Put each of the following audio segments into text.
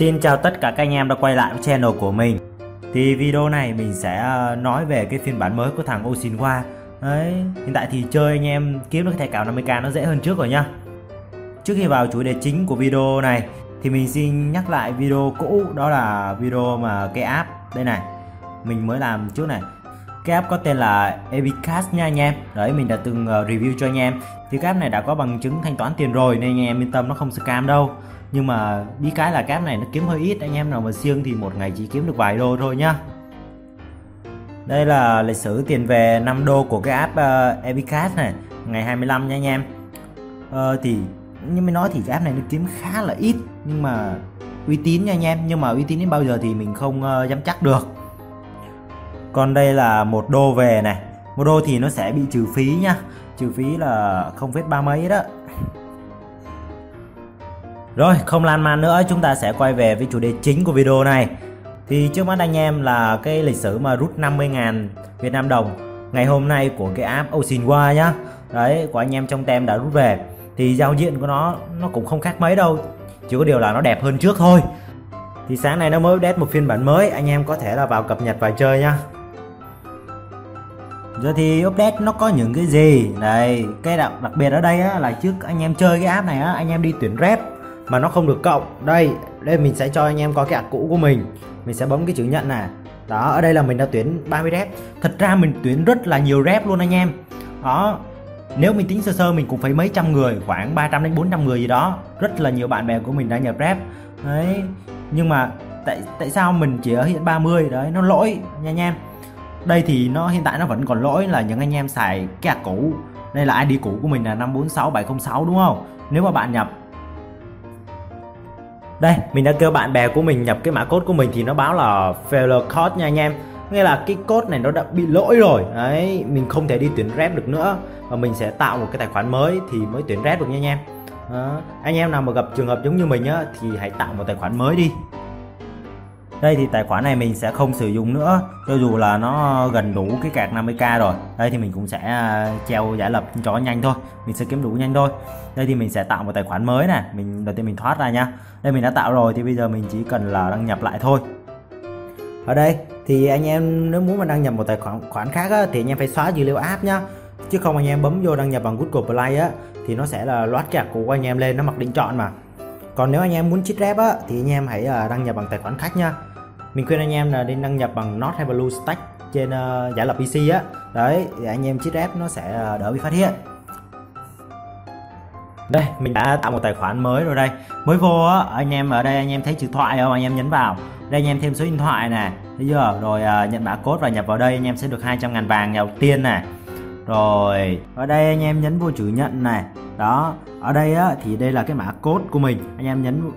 Xin chào tất cả các anh em đã quay lại với channel của mình. Thì video này mình sẽ ờ, nói về cái phiên bản mới của thằng Oshinwa. Đấy, hiện tại thì chơi anh em kiếm được thẻ cào 50k nó dễ hơn trước rồi nhá. Trước khi vào chủ đề chính của video này thì mình xin nhắc lại video cũ đó là video mà cái app đây này. Mình mới làm trước này. Cái app có tên là Epicast nha anh em. Đấy mình đã từng ờ, review cho anh em. Thì cái app này đã có bằng chứng thanh toán tiền rồi nên anh em yên tâm nó không scam đâu nhưng mà đi cái là cáp app này nó kiếm hơi ít anh em nào mà siêng thì một ngày chỉ kiếm được vài đô thôi nhá. Đây là lịch sử tiền về 5 đô của cái app ờ, uh, Epicast này ngày 25 nha anh em. Uh, thì như mới nói thì cái app này nó kiếm khá là ít nhưng mà uy tín nha anh em. Nhưng mà uy tín đến bao giờ thì mình không uh, dám chắc được. Còn đây là một đô về này. Một đô thì nó sẽ bị trừ phí nhá. Trừ phí là không phết ba mấy đó rồi không lan man nữa chúng ta sẽ quay về với chủ đề chính của video này. Thì trước mắt anh em là cái lịch sử mà rút 50.000 Việt Nam đồng ngày hôm nay của cái app Oceanwa nhá. Đấy của anh em trong tem đã rút về. Thì giao diện của nó nó cũng không khác mấy đâu chỉ có điều là nó đẹp hơn trước thôi. Thì sáng nay nó mới update một phiên bản mới anh em có thể là vào cập nhật và chơi nhá. giờ thì update nó có những cái gì? Đây cái đặc, đặc biệt ở đây á, là trước anh em chơi cái app này á, anh em đi tuyển rep mà nó không được cộng. Đây đây mình sẽ cho anh em có cái ạc cũ của mình. Mình sẽ bấm cái chữ nhận này đó, ở đây là mình đã tuyển 30 rep. Thật ra mình tuyển rất là nhiều rep luôn anh em. Đó, nếu mình tính sơ sơ mình cũng phải mấy trăm người, khoảng 300 đến 400 người gì đó. Rất là nhiều bạn bè của mình đã nhập rep. Đấy, nhưng mà tại tại sao mình chỉ ở hiện 30 đấy, nó lỗi nha anh em. Đây thì nó, hiện tại nó vẫn còn lỗi là những anh em xài cái cũ. Đây là ID cũ của mình là 546706 đúng không? Nếu mà bạn nhập đây mình đã kêu bạn bè của mình nhập cái mã code của mình thì nó báo là failure code nha anh em. Nghĩa là cái code này nó đã bị lỗi rồi. Đấy mình không thể đi tuyển rep được nữa. Và mình sẽ tạo một cái tài khoản mới thì mới tuyển rep được nha anh em. À, anh em nào mà gặp trường hợp giống như mình á thì hãy tạo một tài khoản mới đi đây thì tài khoản này mình sẽ không sử dụng nữa. Cho dù là nó gần đủ cái cạc 50k rồi đây thì mình cũng sẽ à, treo giải lập cho nhanh thôi. Mình sẽ kiếm đủ nhanh thôi. Đây thì mình sẽ tạo một tài khoản mới này mình đầu tiên mình thoát ra nha. Đây mình đã tạo rồi thì bây giờ mình chỉ cần là đăng nhập lại thôi. Ở đây thì anh em nếu muốn mà đăng nhập một tài khoản khoản khác á, thì anh em phải xóa dữ liệu app nhá. Chứ không anh em bấm vô đăng nhập bằng Google Play á thì nó sẽ là loát cái của anh em lên nó mặc định chọn mà. Còn nếu anh em muốn chít rep á thì anh em hãy à, đăng nhập bằng tài khoản khách nha mình khuyên anh em là nên đăng nhập bằng Not hay BlueStack trên uh, giả lập PC á. Đấy thì anh em chiếc rep nó sẽ ờ, đỡ bị phát hiện. Đây mình đã tạo một tài khoản mới rồi đây. Mới vô á anh em ở đây anh em thấy chữ thoại không? Anh em nhấn vào. Đây anh em thêm số điện thoại nè. Thấy chưa? Rồi uh, nhận mã code và nhập vào đây anh em sẽ được 200 ngàn vàng đầu tiên nè. Rồi ở đây anh em nhấn vô chữ nhận này đó ở đây á thì đây là cái mã code của mình. Anh em nhấn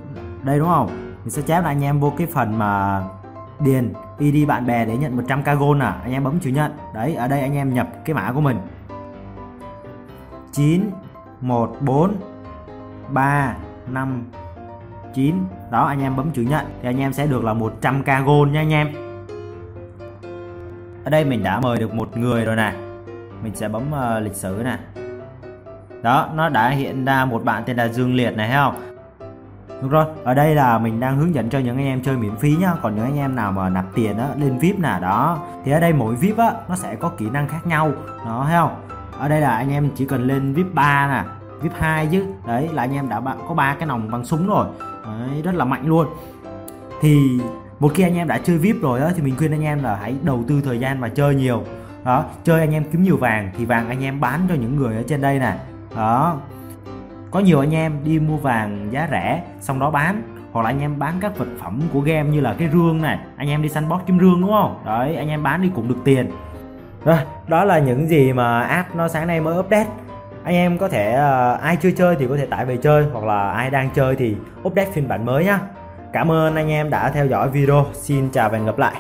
đây đúng không? Mình sẽ chép là anh em vô cái phần mà điền ID bạn bè để nhận 100k gold à anh em bấm chữ nhận. Đấy ở đây anh em nhập cái mã của mình. 9 1 4 3 5 9 đó anh em bấm chữ nhận thì anh em sẽ được là 100k gold nha anh em. Ở đây mình đã mời được một người rồi nè. Mình sẽ bấm uh, lịch sử nè. Đó nó đã hiện ra một bạn tên là Dương Liệt này thấy không? Đúng rồi, ở đây là mình đang hướng dẫn cho những anh em chơi miễn phí nhá. Còn những anh em nào mà nạp tiền á, lên VIP nè đó. Thì ở đây mỗi VIP á, nó sẽ có kỹ năng khác nhau. Đó thấy không? Ở đây là anh em chỉ cần lên VIP 3 nè VIP 2 chứ. Đấy là anh em đã có ba cái nòng bằng súng rồi. Đấy, rất là mạnh luôn. Thì một khi anh em đã chơi VIP rồi á, thì mình khuyên anh em là hãy đầu tư thời gian và chơi nhiều. Đó chơi anh em kiếm nhiều vàng thì vàng anh em bán cho những người ở trên đây nè. Đó có nhiều anh em đi mua vàng giá rẻ xong đó bán. Hoặc là anh em bán các vật phẩm của game như là cái rương này anh em đi săn bót kim rương đúng không? Đấy anh em bán đi cũng được tiền. Rồi đó là những gì mà app nó sáng nay mới update. Anh em có thể uh, ai chưa chơi thì có thể tải về chơi hoặc là ai đang chơi thì update phiên bản mới nhá. Cảm ơn anh em đã theo dõi video. Xin chào và hẹn gặp lại.